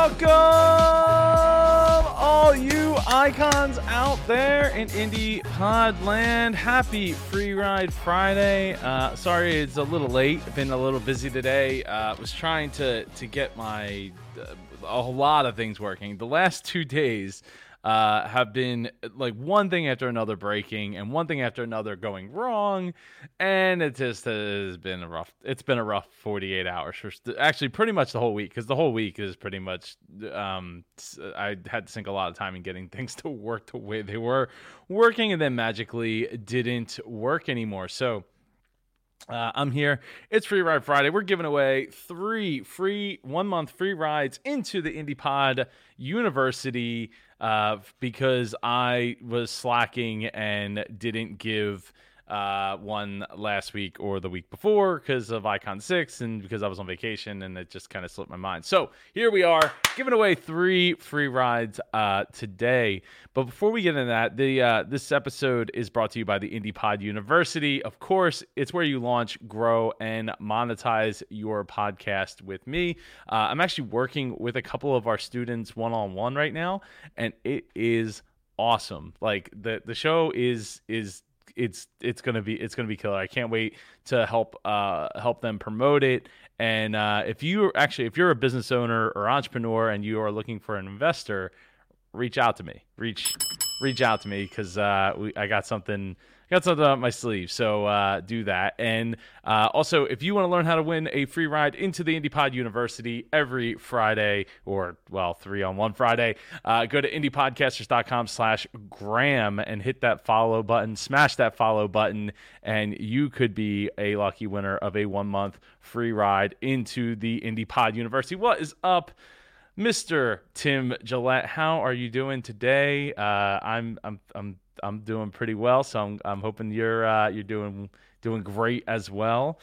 Welcome, all you icons out there in Indie Podland. Happy Free Ride Friday. Uh, sorry, it's a little late. Been a little busy today. Uh, was trying to to get my uh, a lot of things working. The last two days uh, have been like one thing after another breaking and one thing after another going wrong, and it just has been a rough. It's been a rough 48 hours for actually pretty much the whole week because the whole week is pretty much. Um, I had to sink a lot of time in getting things to work the way they were working, and then magically didn't work anymore. So. Uh, I'm here. It's Free Ride Friday. We're giving away three free one month free rides into the IndiePod University uh, because I was slacking and didn't give uh, one last week or the week before because of Icon 6 and because I was on vacation and it just kind of slipped my mind. So here we are giving away three free rides uh, today. But before we get into that, the uh, this episode is brought to you by the IndiePod University. Of course, it's where you launch, grow, and monetize your podcast with me. Uh, I'm actually working with a couple of our students one on one right now, and it is awesome. Like the the show is is it's it's gonna be it's gonna be killer. I can't wait to help uh, help them promote it. And uh, if you actually if you're a business owner or entrepreneur and you are looking for an investor, reach out to me. Reach reach out to me because uh, I got something got something up my sleeve. So uh, do that. And uh, also, if you want to learn how to win a free ride into the IndiePod University every Friday, or well, three on one Friday, uh, go to indiepodcasters.com slash Graham and hit that follow button, smash that follow button, and you could be a lucky winner of a one month free ride into the IndiePod University. What is up? Mr. Tim Gillette, how are you doing today? Uh, I'm I'm I'm I'm doing pretty well, so I'm I'm hoping you're uh, you're doing doing great as well.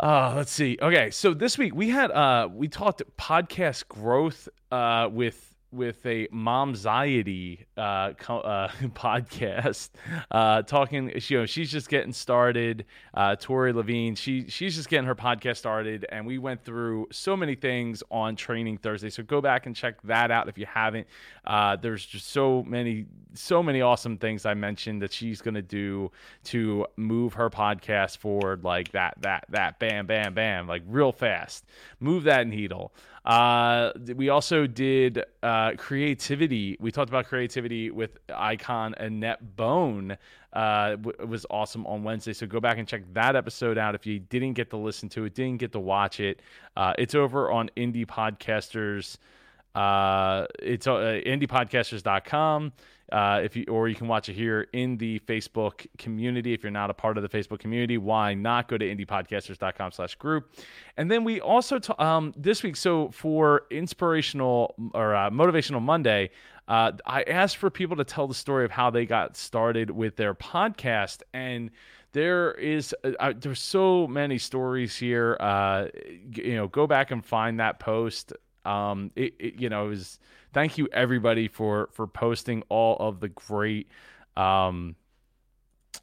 Uh, let's see. Okay, so this week we had uh we talked podcast growth uh with with a momxiety uh, co- uh, podcast uh, talking you know she's just getting started uh, tori levine she she's just getting her podcast started and we went through so many things on training thursday. So go back and check that out if you haven't. Uh, there's just so many so many awesome things i mentioned that she's going to do to move her podcast forward like that that that bam bam bam like real fast. Move that needle uh, we also did uh, creativity. We talked about creativity with Icon Annette Bone. Uh, it was awesome on Wednesday. So go back and check that episode out if you didn't get to listen to it, didn't get to watch it. Uh, it's over on Indie Podcasters. Uh, it's uh, indiepodcasters.com. Uh, if you or you can watch it here in the Facebook community. If you're not a part of the Facebook community, why not go to indiepodcasters.com/group? And then we also t- um, this week. So for inspirational or uh, motivational Monday, uh, I asked for people to tell the story of how they got started with their podcast and there is uh, there's so many stories here uh, you know go back and find that post um, it, it, you know, it was thank you everybody for for posting all of the great, um,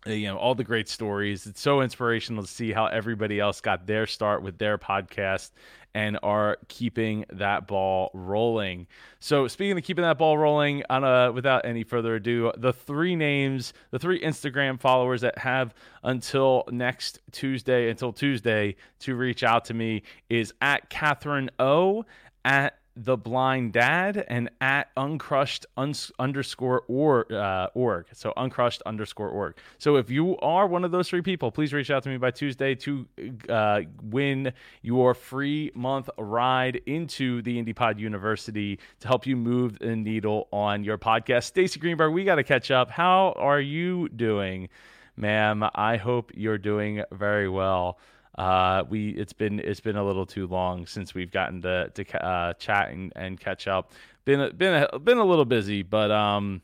Uh, you know, all the great stories. It's so inspirational to see how everybody else got their start with their podcast and are keeping that ball rolling. So, speaking of keeping that ball rolling, on a, without any further ado, the three names, the three Instagram followers that have until next Tuesday, until Tuesday, to reach out to me is at Catherine O at the blind dad and at uncrushed uns- underscore or, uh, org. So uncrushed underscore org. So if you are one of those three people please reach out to me by tuesday to uh, win your free month ride into the indiepod university to help you move the needle on your podcast. Stacy greenberg we got to catch up. How are you doing? Ma'am i hope you're doing very well uh, we it's been it's been a little too long since we've gotten to to uh, chat and, and catch up. Been been a, been a little busy, but um,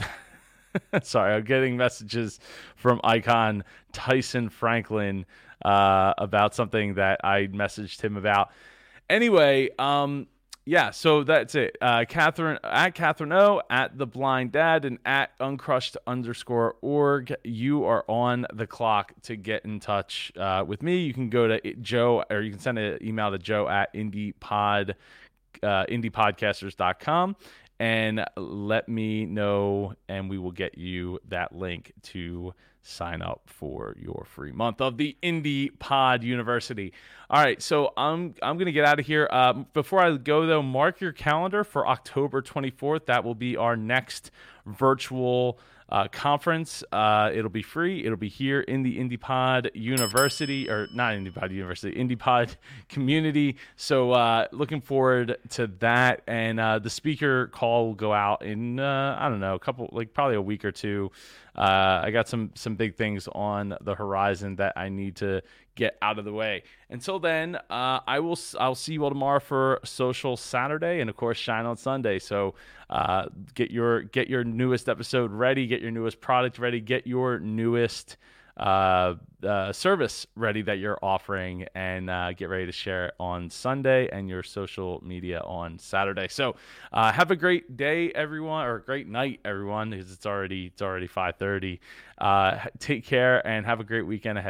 sorry, I'm getting messages from Icon Tyson Franklin uh, about something that I messaged him about. Anyway, um, yeah, so that's it. Uh, Catherine at Catherine O at the Blind Dad and at uncrushed underscore org. You are on the clock to get in touch uh, with me. You can go to Joe or you can send an email to Joe at indiepod uh, indiepodcasters.com and let me know, and we will get you that link to sign up for your free month of the Indie Pod University. All right, so I'm I'm gonna get out of here. Um, before I go though, mark your calendar for October 24th. That will be our next virtual uh, conference. Uh, it'll be free. It'll be here in the IndiePod University, or not IndiePod University, IndiePod community. So uh, looking forward to that. And uh, the speaker call will go out in uh, I don't know a couple, like probably a week or two. Uh, I got some some big things on the horizon that I need to get out of the way. Until then, uh, I will I'll see you all tomorrow for Social Saturday and of course Shine on Sunday. So uh, get your get your newest episode ready, get your newest product ready, get your newest uh, uh, service ready that you're offering and uh, get ready to share it on Sunday and your social media on Saturday. So uh, have a great day, everyone, or great night, everyone, because it's already it's already 5:30. Uh, take care and have a great weekend ahead.